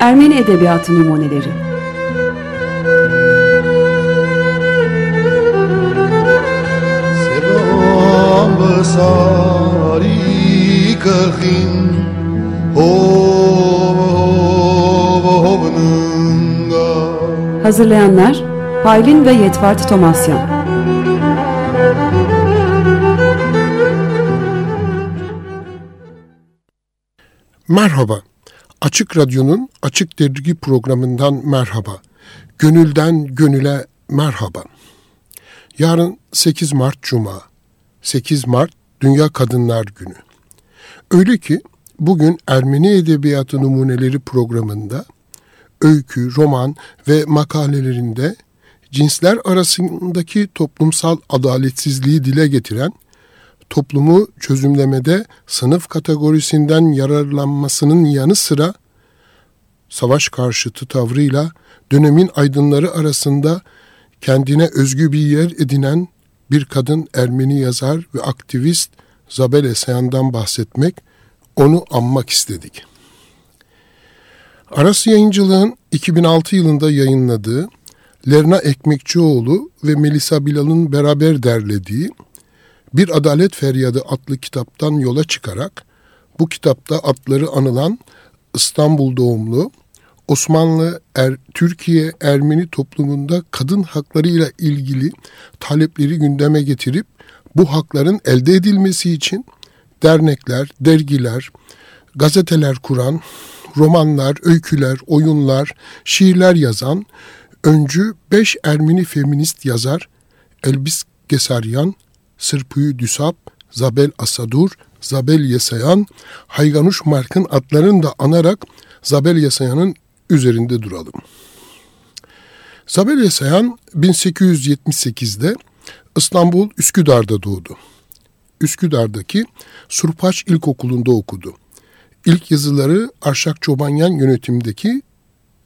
Ermeni Edebiyatı Numuneleri. Selam basari kırgın Hazırlayanlar Paylin ve Yetvart Tomasyan Merhaba. Açık Radyo'nun Açık Dergi programından merhaba. Gönülden gönüle merhaba. Yarın 8 Mart Cuma. 8 Mart Dünya Kadınlar Günü. Öyle ki bugün Ermeni Edebiyatı Numuneleri programında öykü, roman ve makalelerinde cinsler arasındaki toplumsal adaletsizliği dile getiren toplumu çözümlemede sınıf kategorisinden yararlanmasının yanı sıra savaş karşıtı tavrıyla dönemin aydınları arasında kendine özgü bir yer edinen bir kadın Ermeni yazar ve aktivist Zabel Esayan'dan bahsetmek, onu anmak istedik. Aras Yayıncılığın 2006 yılında yayınladığı Lerna Ekmekçioğlu ve Melisa Bilal'ın beraber derlediği bir Adalet Feryadı adlı kitaptan yola çıkarak bu kitapta adları anılan İstanbul doğumlu Osmanlı er, Türkiye Ermeni toplumunda kadın haklarıyla ilgili talepleri gündeme getirip bu hakların elde edilmesi için dernekler, dergiler, gazeteler kuran, romanlar, öyküler, oyunlar, şiirler yazan öncü beş Ermeni feminist yazar Elbis Gesaryan Sırpıyu Düsap, Zabel Asadur, Zabel Yesayan, Hayganuş Mark'ın adlarını da anarak Zabel Yesayan'ın üzerinde duralım. Zabel Yesayan 1878'de İstanbul Üsküdar'da doğdu. Üsküdar'daki Surpaç İlkokulu'nda okudu. İlk yazıları Arşak Çobanyan yönetimdeki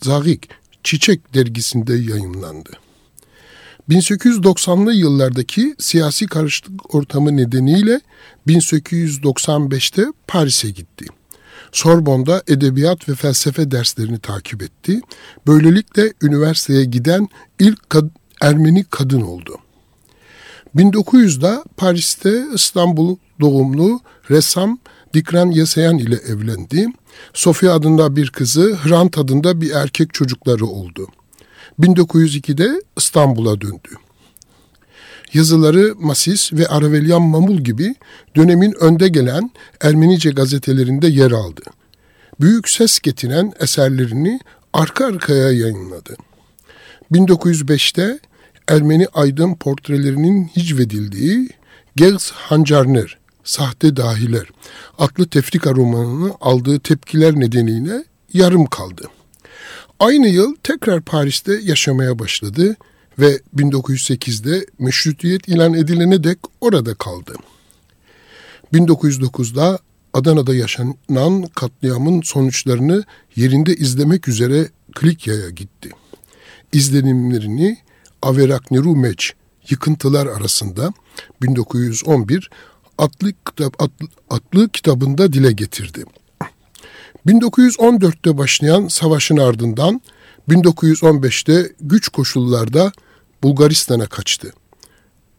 Zagik Çiçek dergisinde yayınlandı. 1890'lı yıllardaki siyasi karışıklık ortamı nedeniyle 1895'te Paris'e gitti. Sorbon'da edebiyat ve felsefe derslerini takip etti. Böylelikle üniversiteye giden ilk kad Ermeni kadın oldu. 1900'da Paris'te İstanbul doğumlu ressam Dikran Yasayan ile evlendi. Sofia adında bir kızı, Hrant adında bir erkek çocukları oldu. 1902'de İstanbul'a döndü. Yazıları Masis ve Aravelyan Mamul gibi dönemin önde gelen Ermenice gazetelerinde yer aldı. Büyük ses getiren eserlerini arka arkaya yayınladı. 1905'te Ermeni aydın portrelerinin hicvedildiği Gels Hancarner, Sahte Dahiler adlı tefrika romanını aldığı tepkiler nedeniyle yarım kaldı. Aynı yıl tekrar Paris'te yaşamaya başladı ve 1908'de meşrutiyet ilan edilene dek orada kaldı. 1909'da Adana'da yaşanan katliamın sonuçlarını yerinde izlemek üzere Klikya'ya gitti. İzlenimlerini Averak Nerumeç Yıkıntılar arasında 1911 adlı, kitap, adlı, adlı kitabında dile getirdi. 1914'te başlayan savaşın ardından 1915'te güç koşullarda Bulgaristan'a kaçtı.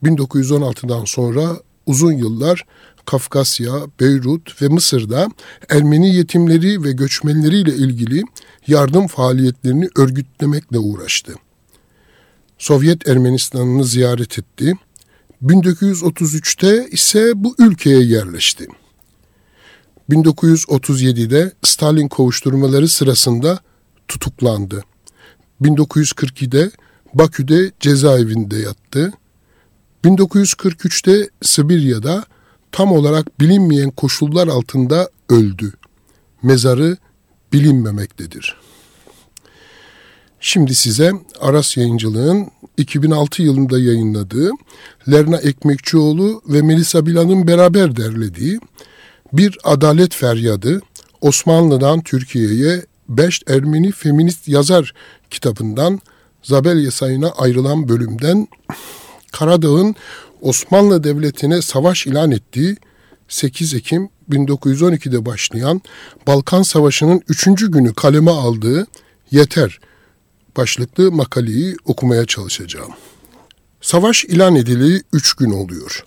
1916'dan sonra uzun yıllar Kafkasya, Beyrut ve Mısır'da Ermeni yetimleri ve göçmenleriyle ilgili yardım faaliyetlerini örgütlemekle uğraştı. Sovyet Ermenistan'ını ziyaret etti. 1933'te ise bu ülkeye yerleşti. 1937'de Stalin kovuşturmaları sırasında tutuklandı. 1942'de Bakü'de cezaevinde yattı. 1943'te Sibirya'da tam olarak bilinmeyen koşullar altında öldü. Mezarı bilinmemektedir. Şimdi size Aras Yayıncılığın 2006 yılında yayınladığı Lerna Ekmekçioğlu ve Melisa Bilan'ın beraber derlediği Bir Adalet Feryadı Osmanlı'dan Türkiye'ye Beş Ermeni Feminist Yazar kitabından Zabelye sayına ayrılan bölümden Karadağ'ın Osmanlı Devleti'ne savaş ilan ettiği 8 Ekim 1912'de başlayan Balkan Savaşı'nın 3. günü kaleme aldığı Yeter başlıklı makaleyi okumaya çalışacağım. Savaş ilan edileli 3 gün oluyor.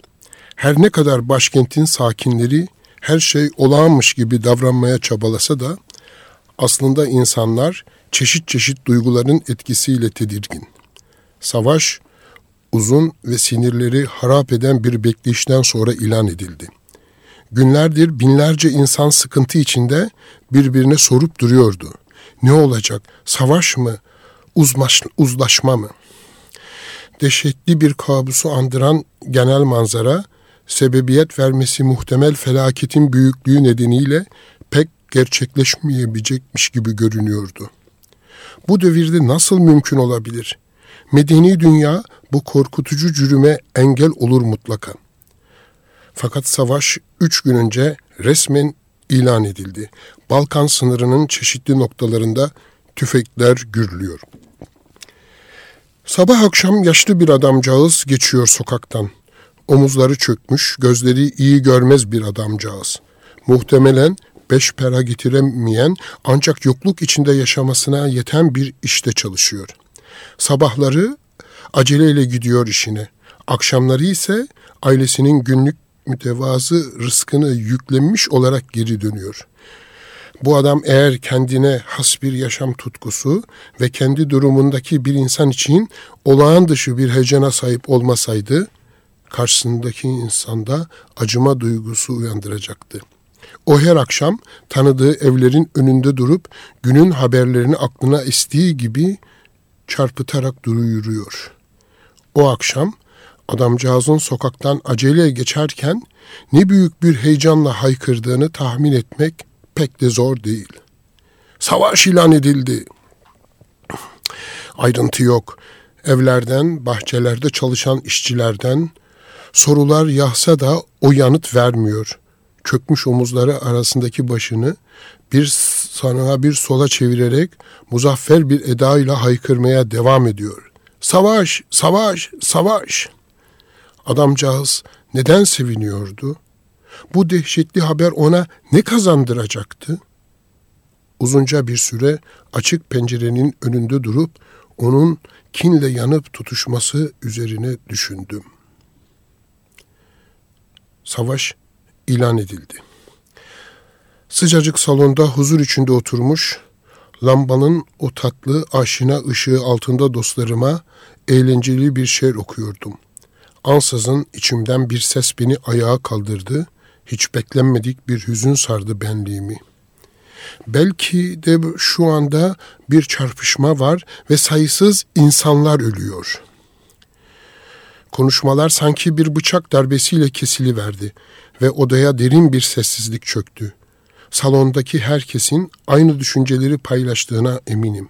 Her ne kadar başkentin sakinleri her şey olağanmış gibi davranmaya çabalasa da aslında insanlar çeşit çeşit duyguların etkisiyle tedirgin. Savaş uzun ve sinirleri harap eden bir bekleyişten sonra ilan edildi. Günlerdir binlerce insan sıkıntı içinde birbirine sorup duruyordu. Ne olacak? Savaş mı? Uzmaş, uzlaşma mı? Dehşetli bir kabusu andıran genel manzara, sebebiyet vermesi muhtemel felaketin büyüklüğü nedeniyle pek gerçekleşmeyebilecekmiş gibi görünüyordu. Bu devirde nasıl mümkün olabilir? Medeni dünya bu korkutucu cürüme engel olur mutlaka. Fakat savaş üç gün önce resmen ilan edildi. Balkan sınırının çeşitli noktalarında tüfekler gürlüyor. Sabah akşam yaşlı bir adamcağız geçiyor sokaktan. Omuzları çökmüş, gözleri iyi görmez bir adamcağız. Muhtemelen beş para getiremeyen ancak yokluk içinde yaşamasına yeten bir işte çalışıyor. Sabahları aceleyle gidiyor işine. Akşamları ise ailesinin günlük mütevazı rızkını yüklenmiş olarak geri dönüyor. Bu adam eğer kendine has bir yaşam tutkusu ve kendi durumundaki bir insan için olağan dışı bir heyecana sahip olmasaydı, karşısındaki insanda acıma duygusu uyandıracaktı. O her akşam tanıdığı evlerin önünde durup günün haberlerini aklına estiği gibi çarpıtarak duruyor. O akşam adamcağızın sokaktan acele geçerken ne büyük bir heyecanla haykırdığını tahmin etmek pek de zor değil. Savaş ilan edildi. Ayrıntı yok. Evlerden, bahçelerde çalışan işçilerden sorular yahsa da o yanıt vermiyor. Çökmüş omuzları arasındaki başını bir sana bir sola çevirerek muzaffer bir edayla haykırmaya devam ediyor. Savaş, savaş, savaş. Adamcağız neden seviniyordu? Bu dehşetli haber ona ne kazandıracaktı? Uzunca bir süre açık pencerenin önünde durup onun kinle yanıp tutuşması üzerine düşündüm. Savaş ilan edildi. Sıcacık salonda huzur içinde oturmuş, lambanın o tatlı aşina ışığı altında dostlarıma eğlenceli bir şiir okuyordum. Ansızın içimden bir ses beni ayağa kaldırdı, hiç beklenmedik bir hüzün sardı benliğimi. Belki de şu anda bir çarpışma var ve sayısız insanlar ölüyor. Konuşmalar sanki bir bıçak darbesiyle kesiliverdi ve odaya derin bir sessizlik çöktü salondaki herkesin aynı düşünceleri paylaştığına eminim.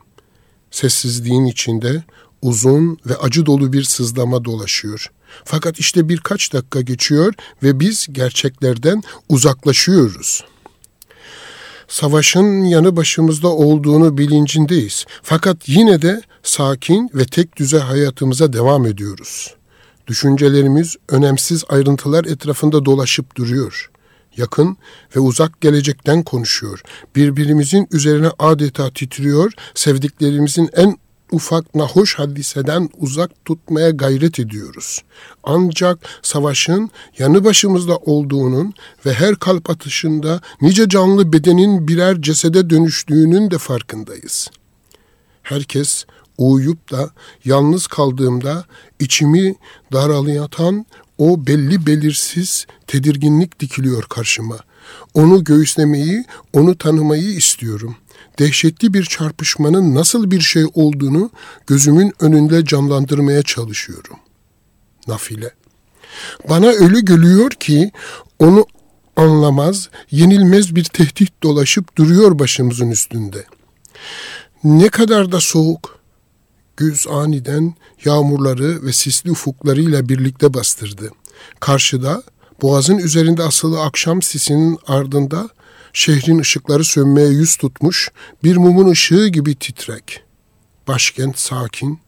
Sessizliğin içinde uzun ve acı dolu bir sızlama dolaşıyor. Fakat işte birkaç dakika geçiyor ve biz gerçeklerden uzaklaşıyoruz. Savaşın yanı başımızda olduğunu bilincindeyiz. Fakat yine de sakin ve tek düze hayatımıza devam ediyoruz. Düşüncelerimiz önemsiz ayrıntılar etrafında dolaşıp duruyor yakın ve uzak gelecekten konuşuyor. Birbirimizin üzerine adeta titriyor, sevdiklerimizin en ufak nahoş hadiseden uzak tutmaya gayret ediyoruz. Ancak savaşın yanı başımızda olduğunun ve her kalp atışında nice canlı bedenin birer cesede dönüştüğünün de farkındayız. Herkes uyuyup da yalnız kaldığımda içimi daralatan o belli belirsiz tedirginlik dikiliyor karşıma. Onu göğüslemeyi, onu tanımayı istiyorum. Dehşetli bir çarpışmanın nasıl bir şey olduğunu gözümün önünde canlandırmaya çalışıyorum. Nafile. Bana öyle geliyor ki onu anlamaz, yenilmez bir tehdit dolaşıp duruyor başımızın üstünde. Ne kadar da soğuk, güz aniden yağmurları ve sisli ufuklarıyla birlikte bastırdı. Karşıda boğazın üzerinde asılı akşam sisinin ardında şehrin ışıkları sönmeye yüz tutmuş bir mumun ışığı gibi titrek. Başkent sakin,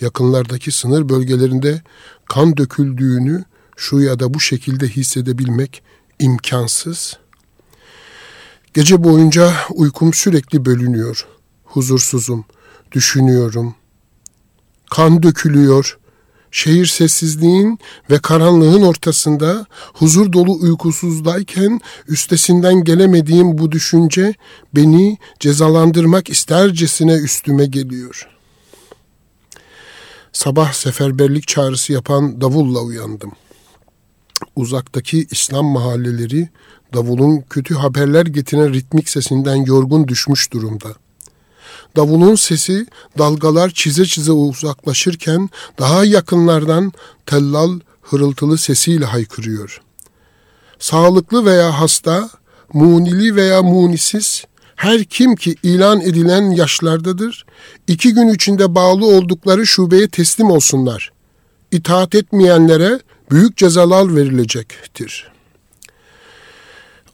yakınlardaki sınır bölgelerinde kan döküldüğünü şu ya da bu şekilde hissedebilmek imkansız. Gece boyunca uykum sürekli bölünüyor. Huzursuzum, düşünüyorum. Kan dökülüyor. Şehir sessizliğin ve karanlığın ortasında huzur dolu uykusuzdayken üstesinden gelemediğim bu düşünce beni cezalandırmak istercesine üstüme geliyor. Sabah seferberlik çağrısı yapan davulla uyandım. Uzaktaki İslam mahalleleri davulun kötü haberler getiren ritmik sesinden yorgun düşmüş durumda. Davulun sesi dalgalar çize çize uzaklaşırken daha yakınlardan tellal hırıltılı sesiyle haykırıyor. Sağlıklı veya hasta, munili veya munisiz, her kim ki ilan edilen yaşlardadır, iki gün içinde bağlı oldukları şubeye teslim olsunlar. İtaat etmeyenlere büyük cezalar verilecektir.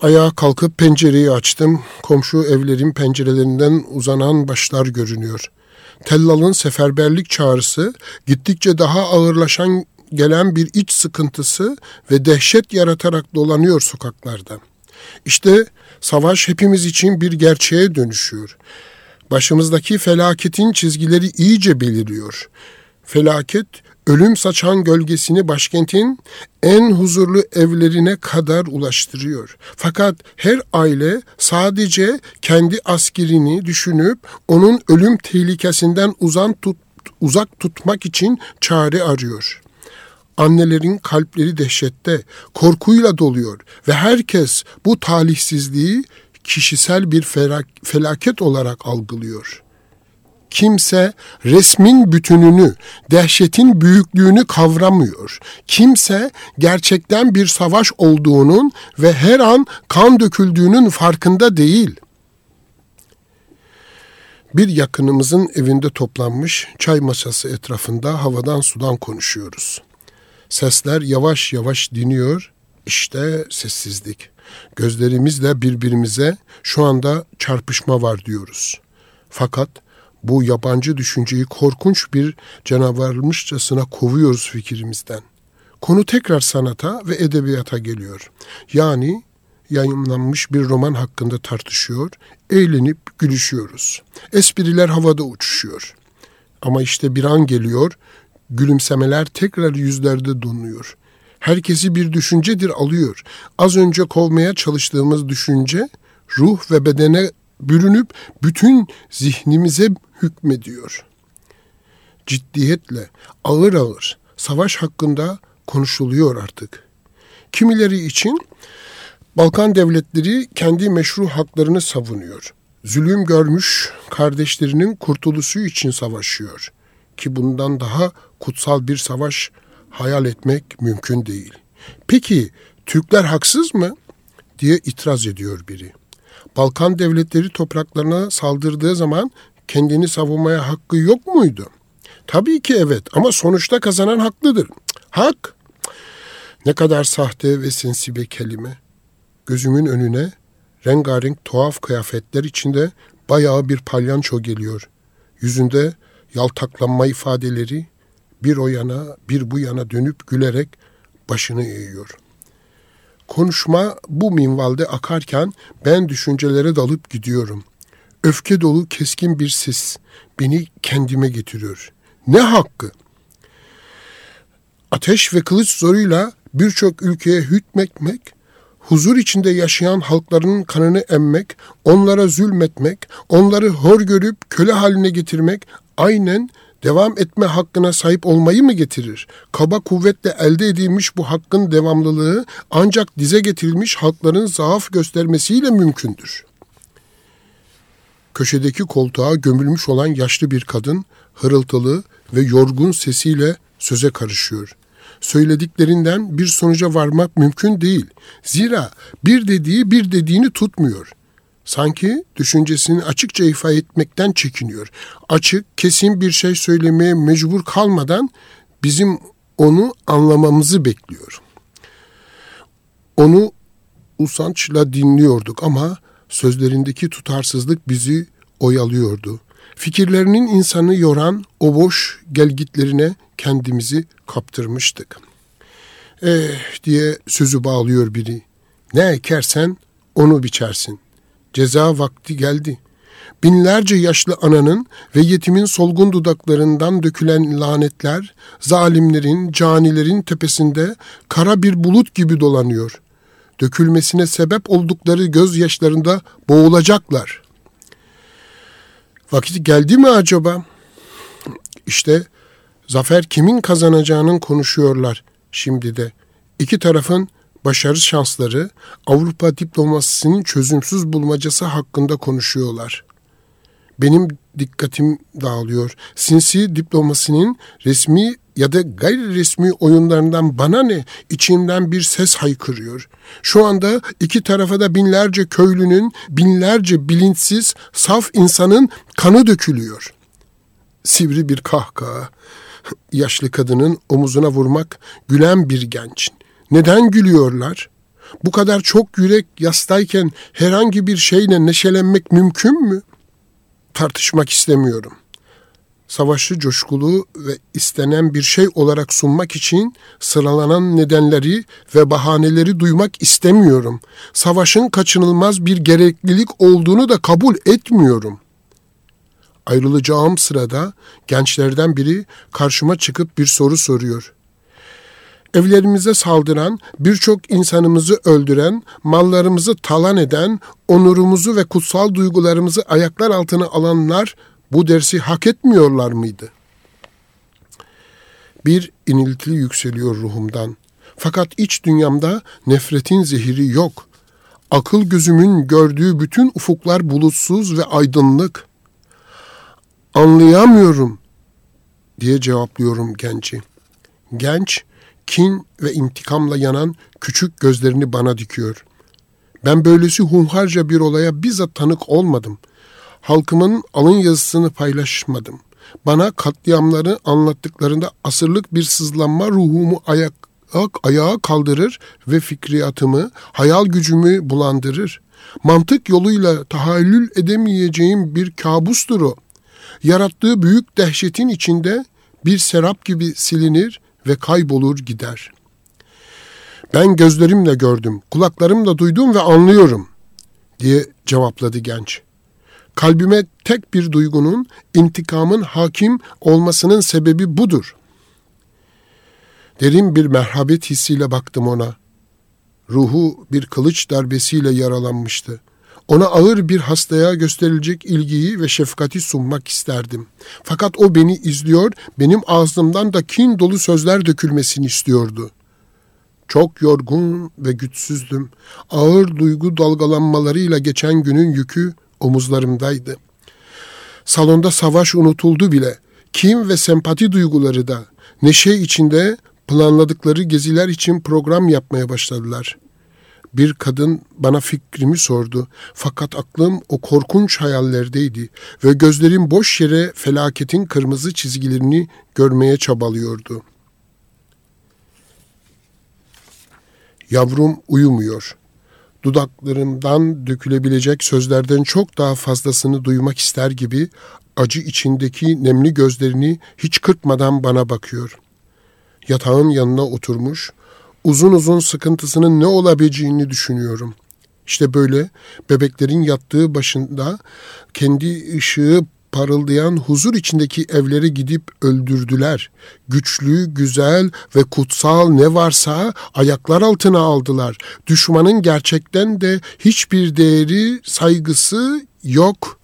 Ayağa kalkıp pencereyi açtım. Komşu evlerin pencerelerinden uzanan başlar görünüyor. Tellal'ın seferberlik çağrısı gittikçe daha ağırlaşan gelen bir iç sıkıntısı ve dehşet yaratarak dolanıyor sokaklarda. İşte savaş hepimiz için bir gerçeğe dönüşüyor. Başımızdaki felaketin çizgileri iyice beliriyor. Felaket ölüm saçan gölgesini başkentin en huzurlu evlerine kadar ulaştırıyor. Fakat her aile sadece kendi askerini düşünüp onun ölüm tehlikesinden uzan tut, uzak tutmak için çare arıyor. Annelerin kalpleri dehşette, korkuyla doluyor ve herkes bu talihsizliği kişisel bir felaket olarak algılıyor.'' Kimse resmin bütününü, dehşetin büyüklüğünü kavramıyor. Kimse gerçekten bir savaş olduğunun ve her an kan döküldüğünün farkında değil. Bir yakınımızın evinde toplanmış çay masası etrafında havadan sudan konuşuyoruz. Sesler yavaş yavaş diniyor. İşte sessizlik. Gözlerimizle birbirimize şu anda çarpışma var diyoruz. Fakat bu yabancı düşünceyi korkunç bir canavarmışçasına kovuyoruz fikrimizden. Konu tekrar sanata ve edebiyata geliyor. Yani yayınlanmış bir roman hakkında tartışıyor, eğlenip gülüşüyoruz. Espriler havada uçuşuyor. Ama işte bir an geliyor, gülümsemeler tekrar yüzlerde donuyor. Herkesi bir düşüncedir alıyor. Az önce kovmaya çalıştığımız düşünce ruh ve bedene bürünüp bütün zihnimize hükmediyor. Ciddiyetle, ağır ağır savaş hakkında konuşuluyor artık. Kimileri için Balkan devletleri kendi meşru haklarını savunuyor. Zulüm görmüş kardeşlerinin kurtuluşu için savaşıyor. Ki bundan daha kutsal bir savaş hayal etmek mümkün değil. Peki Türkler haksız mı? diye itiraz ediyor biri. Balkan devletleri topraklarına saldırdığı zaman kendini savunmaya hakkı yok muydu? Tabii ki evet ama sonuçta kazanan haklıdır. Hak. Ne kadar sahte ve sensibe kelime. Gözümün önüne rengarenk tuhaf kıyafetler içinde bayağı bir palyanço geliyor. Yüzünde yaltaklanma ifadeleri bir o yana bir bu yana dönüp gülerek başını eğiyor. Konuşma bu minvalde akarken ben düşüncelere dalıp gidiyorum. Öfke dolu keskin bir ses beni kendime getiriyor. Ne hakkı? Ateş ve kılıç zoruyla birçok ülkeye hükmetmek, huzur içinde yaşayan halkların kanını emmek, onlara zulmetmek, onları hor görüp köle haline getirmek aynen devam etme hakkına sahip olmayı mı getirir? Kaba kuvvetle elde edilmiş bu hakkın devamlılığı ancak dize getirilmiş halkların zaaf göstermesiyle mümkündür. Köşedeki koltuğa gömülmüş olan yaşlı bir kadın hırıltılı ve yorgun sesiyle söze karışıyor. Söylediklerinden bir sonuca varmak mümkün değil. Zira bir dediği bir dediğini tutmuyor. Sanki düşüncesini açıkça ifade etmekten çekiniyor. Açık, kesin bir şey söylemeye mecbur kalmadan bizim onu anlamamızı bekliyor. Onu usançla dinliyorduk ama sözlerindeki tutarsızlık bizi oyalıyordu. Fikirlerinin insanı yoran o boş gelgitlerine kendimizi kaptırmıştık. Eh diye sözü bağlıyor biri. Ne ekersen onu biçersin. Ceza vakti geldi. Binlerce yaşlı ananın ve yetimin solgun dudaklarından dökülen lanetler, zalimlerin, canilerin tepesinde kara bir bulut gibi dolanıyor. Dökülmesine sebep oldukları gözyaşlarında boğulacaklar. Vakit geldi mi acaba? İşte zafer kimin kazanacağının konuşuyorlar şimdi de. İki tarafın başarı şansları Avrupa diplomasisinin çözümsüz bulmacası hakkında konuşuyorlar. Benim dikkatim dağılıyor. Sinsi diplomasinin resmi ya da gayri resmi oyunlarından bana ne içimden bir ses haykırıyor. Şu anda iki tarafa da binlerce köylünün, binlerce bilinçsiz, saf insanın kanı dökülüyor. Sivri bir kahkaha, yaşlı kadının omuzuna vurmak gülen bir genç. Neden gülüyorlar? Bu kadar çok yürek yastayken herhangi bir şeyle neşelenmek mümkün mü? Tartışmak istemiyorum. Savaşı coşkulu ve istenen bir şey olarak sunmak için sıralanan nedenleri ve bahaneleri duymak istemiyorum. Savaşın kaçınılmaz bir gereklilik olduğunu da kabul etmiyorum.'' Ayrılacağım sırada gençlerden biri karşıma çıkıp bir soru soruyor. Evlerimize saldıran, birçok insanımızı öldüren, mallarımızı talan eden, onurumuzu ve kutsal duygularımızı ayaklar altına alanlar bu dersi hak etmiyorlar mıydı? Bir inilti yükseliyor ruhumdan. Fakat iç dünyamda nefretin zehiri yok. Akıl gözümün gördüğü bütün ufuklar bulutsuz ve aydınlık. Anlayamıyorum diye cevaplıyorum genci. Genç kin ve intikamla yanan küçük gözlerini bana dikiyor. Ben böylesi hunharca bir olaya bizzat tanık olmadım. Halkımın alın yazısını paylaşmadım. Bana katliamları anlattıklarında asırlık bir sızlanma ruhumu ayak, ayağa kaldırır ve fikriyatımı, hayal gücümü bulandırır. Mantık yoluyla tahayyül edemeyeceğim bir kabustur o. Yarattığı büyük dehşetin içinde bir serap gibi silinir ve kaybolur gider. Ben gözlerimle gördüm, kulaklarımla duydum ve anlıyorum diye cevapladı genç. Kalbime tek bir duygunun, intikamın hakim olmasının sebebi budur. Derin bir merhabet hissiyle baktım ona. Ruhu bir kılıç darbesiyle yaralanmıştı. Ona ağır bir hastaya gösterilecek ilgiyi ve şefkati sunmak isterdim. Fakat o beni izliyor, benim ağzımdan da kin dolu sözler dökülmesini istiyordu. Çok yorgun ve güçsüzdüm. Ağır duygu dalgalanmalarıyla geçen günün yükü omuzlarımdaydı. Salonda savaş unutuldu bile. Kim ve sempati duyguları da neşe içinde planladıkları geziler için program yapmaya başladılar.'' Bir kadın bana fikrimi sordu. Fakat aklım o korkunç hayallerdeydi ve gözlerim boş yere felaketin kırmızı çizgilerini görmeye çabalıyordu. Yavrum uyumuyor. Dudaklarımdan dökülebilecek sözlerden çok daha fazlasını duymak ister gibi acı içindeki nemli gözlerini hiç kırpmadan bana bakıyor. Yatağın yanına oturmuş, uzun uzun sıkıntısının ne olabileceğini düşünüyorum. İşte böyle bebeklerin yattığı başında kendi ışığı parıldayan huzur içindeki evleri gidip öldürdüler. Güçlü, güzel ve kutsal ne varsa ayaklar altına aldılar. Düşmanın gerçekten de hiçbir değeri, saygısı yok.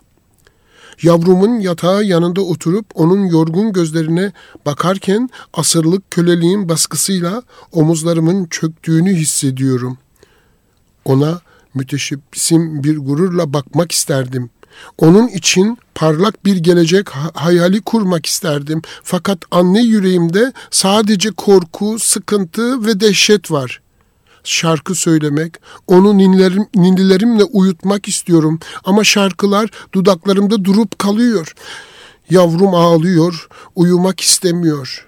Yavrumun yatağı yanında oturup onun yorgun gözlerine bakarken asırlık köleliğin baskısıyla omuzlarımın çöktüğünü hissediyorum. Ona müteşebbisim bir gururla bakmak isterdim. Onun için parlak bir gelecek hayali kurmak isterdim. Fakat anne yüreğimde sadece korku, sıkıntı ve dehşet var şarkı söylemek, onu ninlerim, ninlilerimle uyutmak istiyorum ama şarkılar dudaklarımda durup kalıyor. Yavrum ağlıyor, uyumak istemiyor.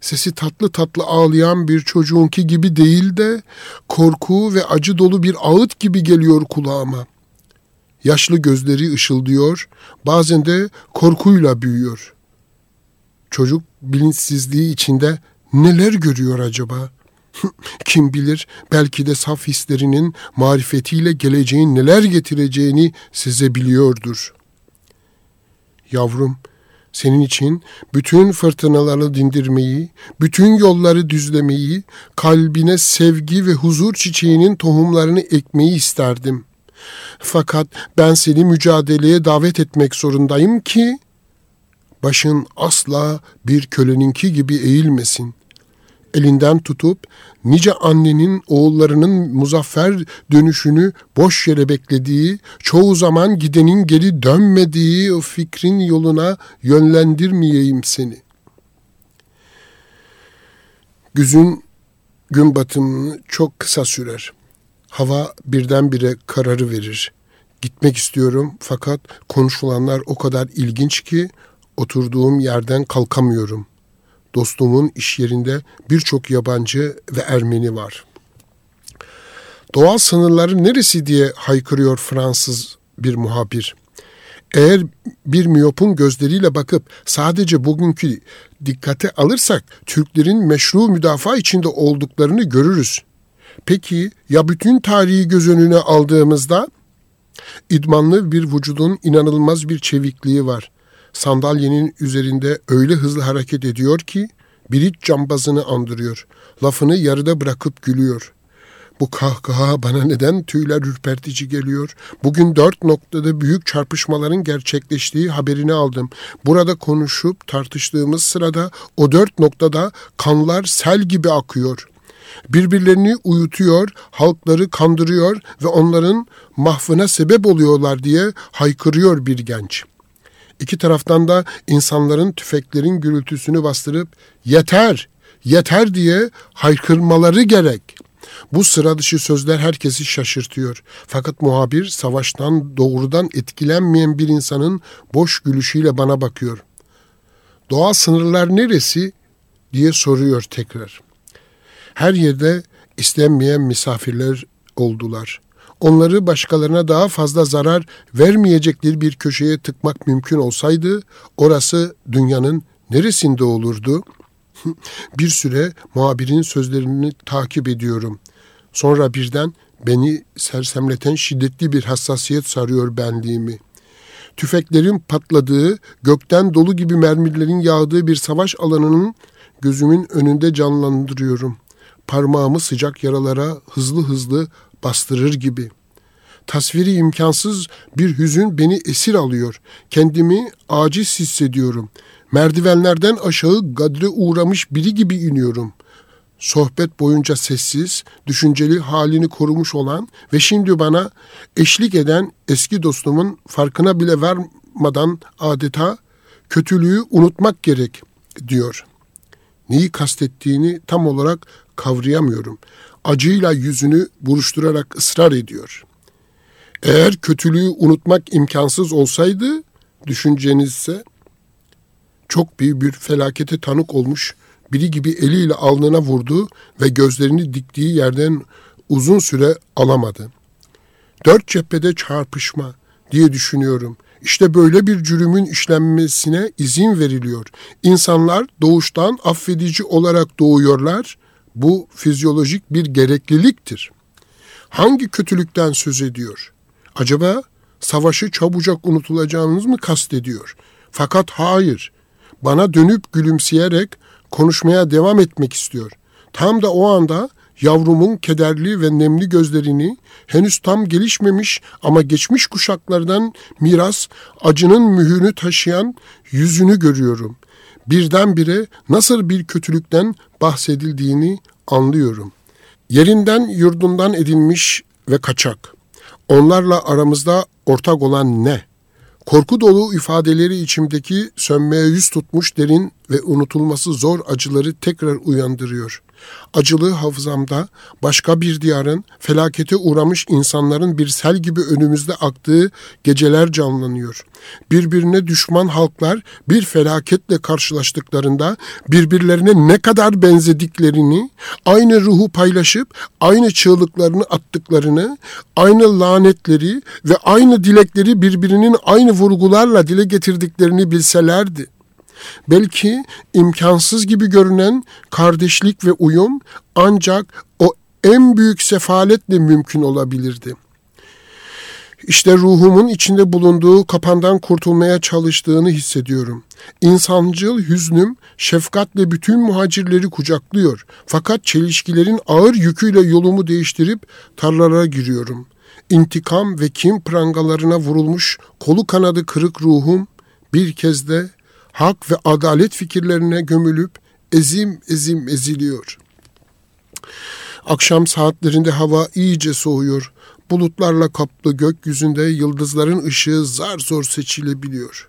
Sesi tatlı tatlı ağlayan bir çocuğunki gibi değil de korku ve acı dolu bir ağıt gibi geliyor kulağıma. Yaşlı gözleri ışıldıyor, bazen de korkuyla büyüyor. Çocuk bilinçsizliği içinde neler görüyor acaba?'' Kim bilir belki de saf hislerinin marifetiyle geleceğin neler getireceğini size biliyordur. Yavrum, senin için bütün fırtınaları dindirmeyi, bütün yolları düzlemeyi, kalbine sevgi ve huzur çiçeğinin tohumlarını ekmeyi isterdim. Fakat ben seni mücadeleye davet etmek zorundayım ki başın asla bir köleninki gibi eğilmesin. Elinden tutup nice annenin oğullarının muzaffer dönüşünü boş yere beklediği, çoğu zaman gidenin geri dönmediği o fikrin yoluna yönlendirmeyeyim seni. Güzün gün batımını çok kısa sürer. Hava birdenbire kararı verir. Gitmek istiyorum fakat konuşulanlar o kadar ilginç ki oturduğum yerden kalkamıyorum. Dostumun iş yerinde birçok yabancı ve Ermeni var. Doğal sınırları neresi diye haykırıyor Fransız bir muhabir. Eğer bir miyopun gözleriyle bakıp sadece bugünkü dikkate alırsak Türklerin meşru müdafaa içinde olduklarını görürüz. Peki ya bütün tarihi göz önüne aldığımızda idmanlı bir vücudun inanılmaz bir çevikliği var. Sandalyenin üzerinde öyle hızlı hareket ediyor ki bir iç cambazını andırıyor. Lafını yarıda bırakıp gülüyor. Bu kahkaha bana neden tüyler ürpertici geliyor? Bugün dört noktada büyük çarpışmaların gerçekleştiği haberini aldım. Burada konuşup tartıştığımız sırada o dört noktada kanlar sel gibi akıyor. Birbirlerini uyutuyor, halkları kandırıyor ve onların mahvına sebep oluyorlar diye haykırıyor bir genç.'' İki taraftan da insanların tüfeklerin gürültüsünü bastırıp yeter, yeter diye haykırmaları gerek. Bu sıra dışı sözler herkesi şaşırtıyor. Fakat muhabir savaştan doğrudan etkilenmeyen bir insanın boş gülüşüyle bana bakıyor. Doğal sınırlar neresi diye soruyor tekrar. Her yerde istenmeyen misafirler oldular onları başkalarına daha fazla zarar vermeyecekleri bir köşeye tıkmak mümkün olsaydı orası dünyanın neresinde olurdu? bir süre muhabirin sözlerini takip ediyorum. Sonra birden beni sersemleten şiddetli bir hassasiyet sarıyor benliğimi. Tüfeklerin patladığı, gökten dolu gibi mermilerin yağdığı bir savaş alanının gözümün önünde canlandırıyorum. Parmağımı sıcak yaralara hızlı hızlı bastırır gibi. Tasviri imkansız bir hüzün beni esir alıyor. Kendimi aciz hissediyorum. Merdivenlerden aşağı gadre uğramış biri gibi iniyorum. Sohbet boyunca sessiz, düşünceli halini korumuş olan ve şimdi bana eşlik eden eski dostumun farkına bile varmadan adeta kötülüğü unutmak gerek diyor. Neyi kastettiğini tam olarak kavrayamıyorum acıyla yüzünü buruşturarak ısrar ediyor. Eğer kötülüğü unutmak imkansız olsaydı düşüncenizse çok büyük bir felakete tanık olmuş biri gibi eliyle alnına vurdu ve gözlerini diktiği yerden uzun süre alamadı. Dört cephede çarpışma diye düşünüyorum. İşte böyle bir cürümün işlenmesine izin veriliyor. İnsanlar doğuştan affedici olarak doğuyorlar bu fizyolojik bir gerekliliktir. Hangi kötülükten söz ediyor? Acaba savaşı çabucak unutulacağınız mı kastediyor? Fakat hayır. Bana dönüp gülümseyerek konuşmaya devam etmek istiyor. Tam da o anda yavrumun kederli ve nemli gözlerini henüz tam gelişmemiş ama geçmiş kuşaklardan miras acının mühürünü taşıyan yüzünü görüyorum birdenbire nasıl bir kötülükten bahsedildiğini anlıyorum. Yerinden yurdundan edilmiş ve kaçak. Onlarla aramızda ortak olan ne? Korku dolu ifadeleri içimdeki sönmeye yüz tutmuş derin ve unutulması zor acıları tekrar uyandırıyor. Acılı hafızamda başka bir diyarın felakete uğramış insanların bir sel gibi önümüzde aktığı geceler canlanıyor. Birbirine düşman halklar bir felaketle karşılaştıklarında birbirlerine ne kadar benzediklerini, aynı ruhu paylaşıp aynı çığlıklarını attıklarını, aynı lanetleri ve aynı dilekleri birbirinin aynı vurgularla dile getirdiklerini bilselerdi. Belki imkansız gibi görünen kardeşlik ve uyum ancak o en büyük sefaletle mümkün olabilirdi. İşte ruhumun içinde bulunduğu kapandan kurtulmaya çalıştığını hissediyorum. İnsancıl hüznüm şefkatle bütün muhacirleri kucaklıyor. Fakat çelişkilerin ağır yüküyle yolumu değiştirip tarlalara giriyorum. İntikam ve kim prangalarına vurulmuş kolu kanadı kırık ruhum bir kez de hak ve adalet fikirlerine gömülüp ezim ezim eziliyor. Akşam saatlerinde hava iyice soğuyor. Bulutlarla kaplı gökyüzünde yıldızların ışığı zar zor seçilebiliyor.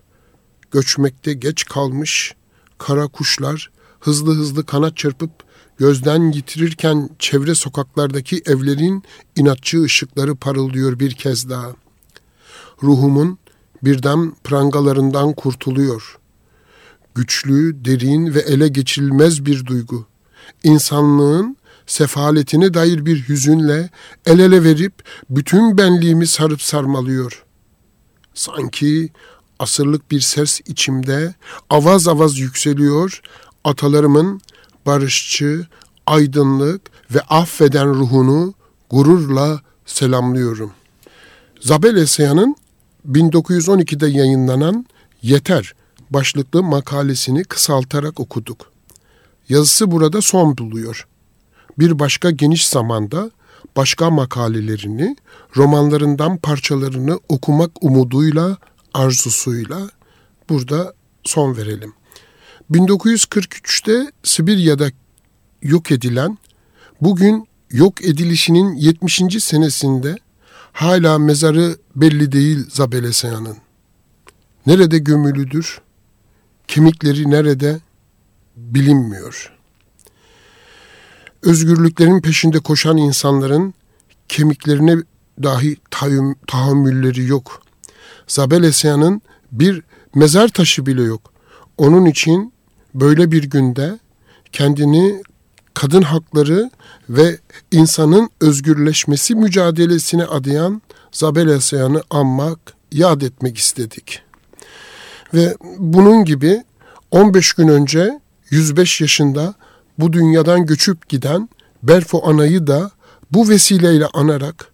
Göçmekte geç kalmış kara kuşlar hızlı hızlı kanat çırpıp gözden yitirirken çevre sokaklardaki evlerin inatçı ışıkları parıldıyor bir kez daha. Ruhumun birden prangalarından kurtuluyor. Güçlü, derin ve ele geçirilmez bir duygu. İnsanlığın sefaletine dair bir hüzünle el ele verip bütün benliğimi sarıp sarmalıyor. Sanki asırlık bir ses içimde avaz avaz yükseliyor, atalarımın barışçı, aydınlık ve affeden ruhunu gururla selamlıyorum. Zabel Esaya'nın 1912'de yayınlanan Yeter başlıklı makalesini kısaltarak okuduk. Yazısı burada son buluyor. Bir başka geniş zamanda başka makalelerini, romanlarından parçalarını okumak umuduyla, arzusuyla burada son verelim. 1943'te Sibirya'da yok edilen, bugün yok edilişinin 70. senesinde hala mezarı belli değil Zabeleseya'nın. Nerede gömülüdür? Kemikleri nerede? Bilinmiyor. Özgürlüklerin peşinde koşan insanların kemiklerine dahi tahammülleri yok. Zabeleseya'nın bir mezar taşı bile yok. Onun için böyle bir günde kendini kadın hakları ve insanın özgürleşmesi mücadelesine adayan Zabel Esayan'ı anmak, yad etmek istedik. Ve bunun gibi 15 gün önce 105 yaşında bu dünyadan göçüp giden Berfo Ana'yı da bu vesileyle anarak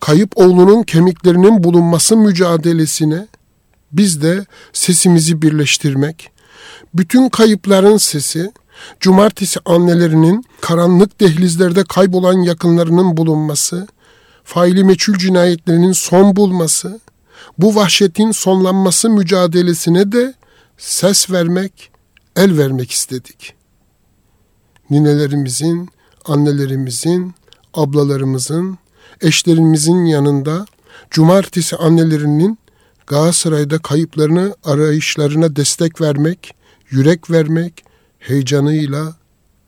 kayıp oğlunun kemiklerinin bulunması mücadelesine biz de sesimizi birleştirmek, bütün kayıpların sesi, cumartesi annelerinin karanlık dehlizlerde kaybolan yakınlarının bulunması, faili meçhul cinayetlerinin son bulması, bu vahşetin sonlanması mücadelesine de ses vermek, el vermek istedik. Ninelerimizin, annelerimizin, ablalarımızın, eşlerimizin yanında cumartesi annelerinin Galatasaray'da kayıplarını arayışlarına destek vermek, yürek vermek, heyecanıyla,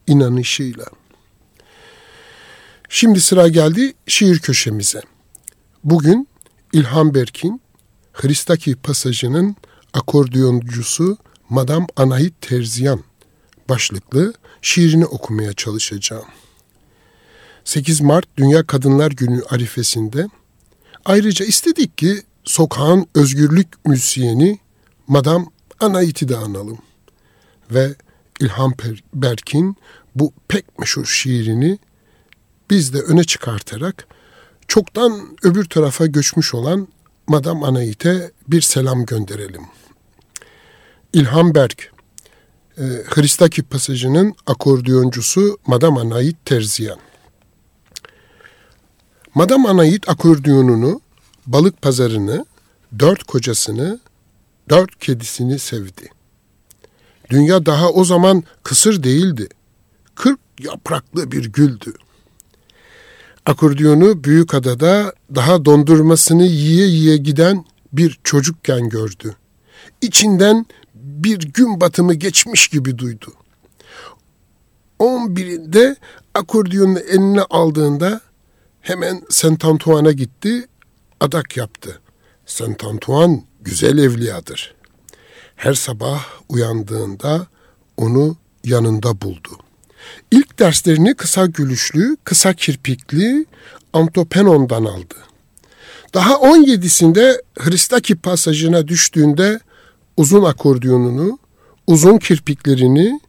inanışıyla. Şimdi sıra geldi şiir köşemize. Bugün İlhan Berk'in Hristaki pasajının akordiyoncusu Madam Anahit Terziyan başlıklı şiirini okumaya çalışacağım. 8 Mart Dünya Kadınlar Günü arifesinde ayrıca istedik ki sokağın özgürlük müzisyeni Madam Anahit'i de analım. Ve İlhan Berk'in bu pek meşhur şiirini biz de öne çıkartarak çoktan öbür tarafa göçmüş olan Madam Anahit'e bir selam gönderelim. İlhan Berk, e, Hristaki pasajının akordiyoncusu Madam Anahit Terziyan. Madam Anahit akordiyonunu, balık pazarını, dört kocasını, dört kedisini sevdi. Dünya daha o zaman kısır değildi. Kırk yapraklı bir güldü. Akordiyonu büyük adada daha dondurmasını yiye yiye giden bir çocukken gördü. İçinden bir gün batımı geçmiş gibi duydu. On birinde akordiyonu eline aldığında hemen Saint Antoine'a gitti, adak yaptı. Saint Antoine güzel evliyadır. Her sabah uyandığında onu yanında buldu. İlk derslerini kısa gülüşlü, kısa kirpikli Antopenon'dan aldı. Daha 17'sinde Hristaki pasajına düştüğünde uzun akordiyonunu uzun kirpiklerini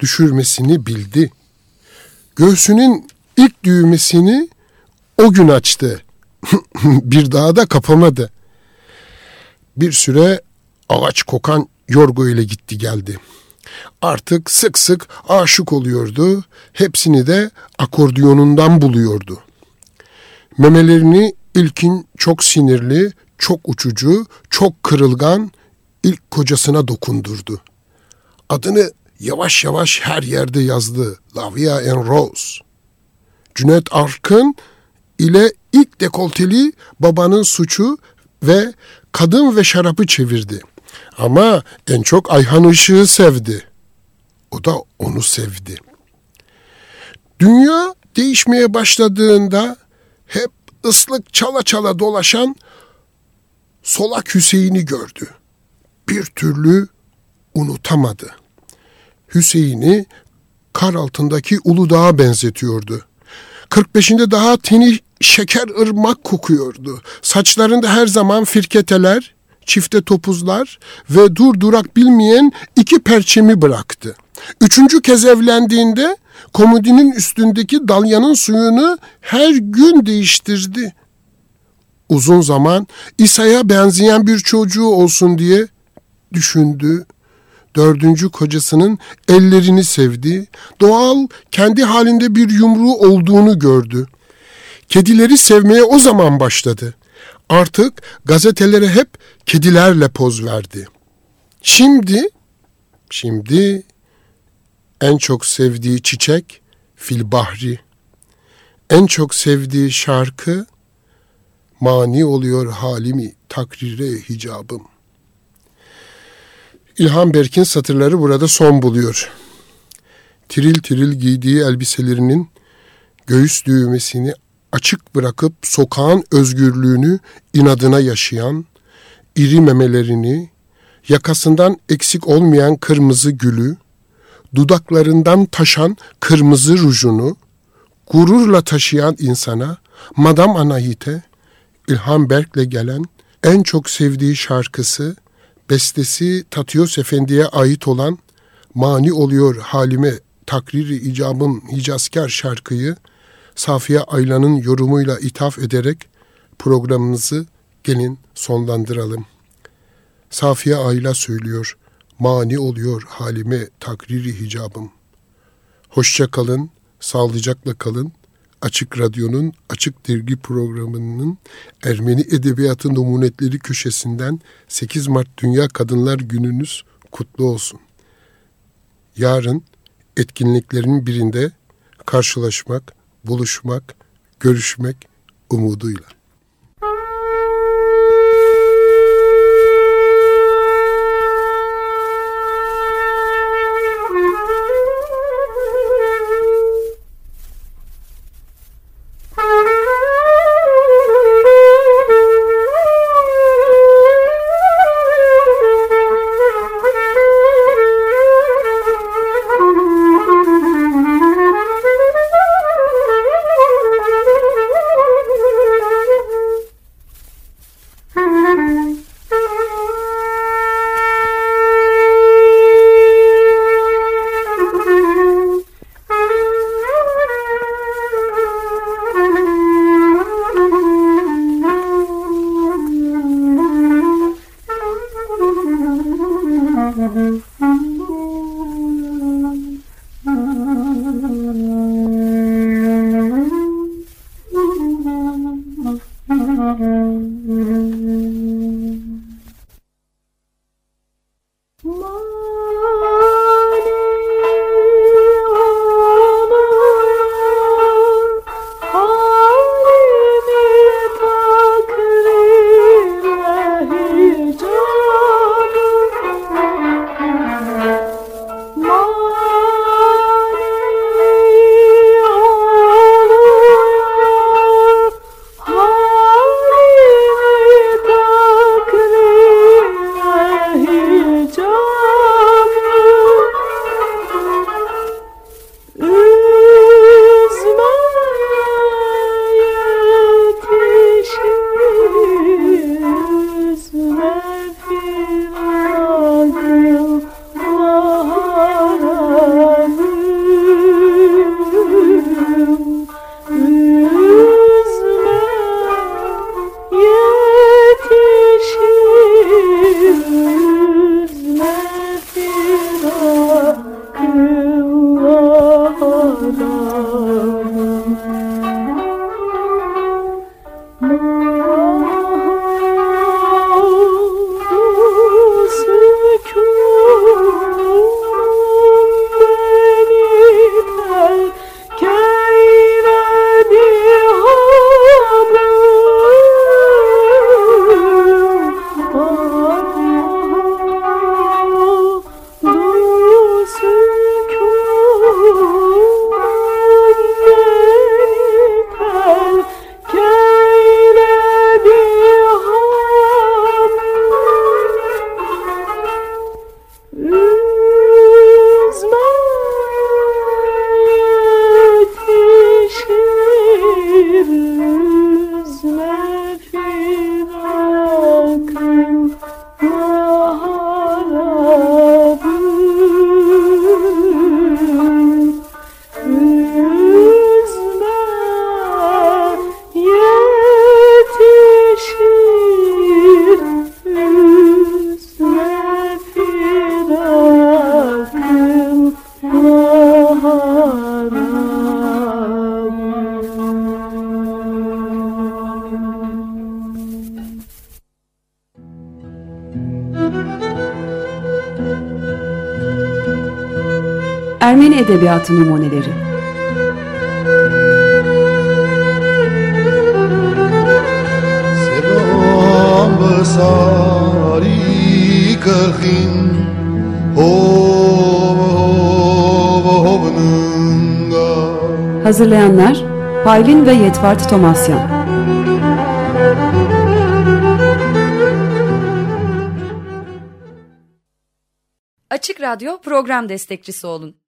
düşürmesini bildi. Göğsünün ilk düğmesini o gün açtı. bir daha da kapamadı. Bir süre ağaç kokan yorgo ile gitti geldi. Artık sık sık aşık oluyordu. Hepsini de akordiyonundan buluyordu. Memelerini ilkin çok sinirli, çok uçucu, çok kırılgan ilk kocasına dokundurdu. Adını yavaş yavaş her yerde yazdı. Lavia en Rose. Cüneyt Arkın ile ilk dekolteli babanın suçu ve kadın ve şarapı çevirdi. Ama en çok Ayhan Işık'ı sevdi. O da onu sevdi. Dünya değişmeye başladığında hep ıslık çala çala dolaşan Solak Hüseyin'i gördü. Bir türlü unutamadı. Hüseyin'i kar altındaki Uludağ'a benzetiyordu. 45'inde daha teni şeker ırmak kokuyordu. Saçlarında her zaman firketeler, çifte topuzlar ve dur durak bilmeyen iki perçemi bıraktı. Üçüncü kez evlendiğinde komodinin üstündeki dalyanın suyunu her gün değiştirdi. Uzun zaman İsa'ya benzeyen bir çocuğu olsun diye düşündü. Dördüncü kocasının ellerini sevdi. Doğal kendi halinde bir yumruğu olduğunu gördü. Kedileri sevmeye o zaman başladı. Artık gazetelere hep kedilerle poz verdi. Şimdi, şimdi en çok sevdiği çiçek filbahri. En çok sevdiği şarkı mani oluyor halimi takrire hicabım. İlhan Berk'in satırları burada son buluyor. Tiril tiril giydiği elbiselerinin göğüs düğmesini açık bırakıp sokağın özgürlüğünü inadına yaşayan, iri memelerini, yakasından eksik olmayan kırmızı gülü, dudaklarından taşan kırmızı rujunu, gururla taşıyan insana Madam Anahite, İlhan Berk'le gelen en çok sevdiği şarkısı, bestesi Tatios Efendi'ye ait olan Mani Oluyor Halime Takriri icabım Hicazkar şarkıyı Safiye Aylan'ın yorumuyla ithaf ederek programımızı gelin sonlandıralım. Safiye Ayla söylüyor, mani oluyor halime takriri hicabım. Hoşça kalın, sağlıcakla kalın. Açık Radyo'nun Açık Dergi programının Ermeni Edebiyatı Numunetleri köşesinden 8 Mart Dünya Kadınlar Gününüz kutlu olsun. Yarın etkinliklerin birinde karşılaşmak, buluşmak, görüşmek umuduyla. Ermeni Edebiyatı Numuneleri. Hov hovnunga Hazırlayanlar Paylin ve Yetvart Tomasyan Açık Radyo program destekçisi olun.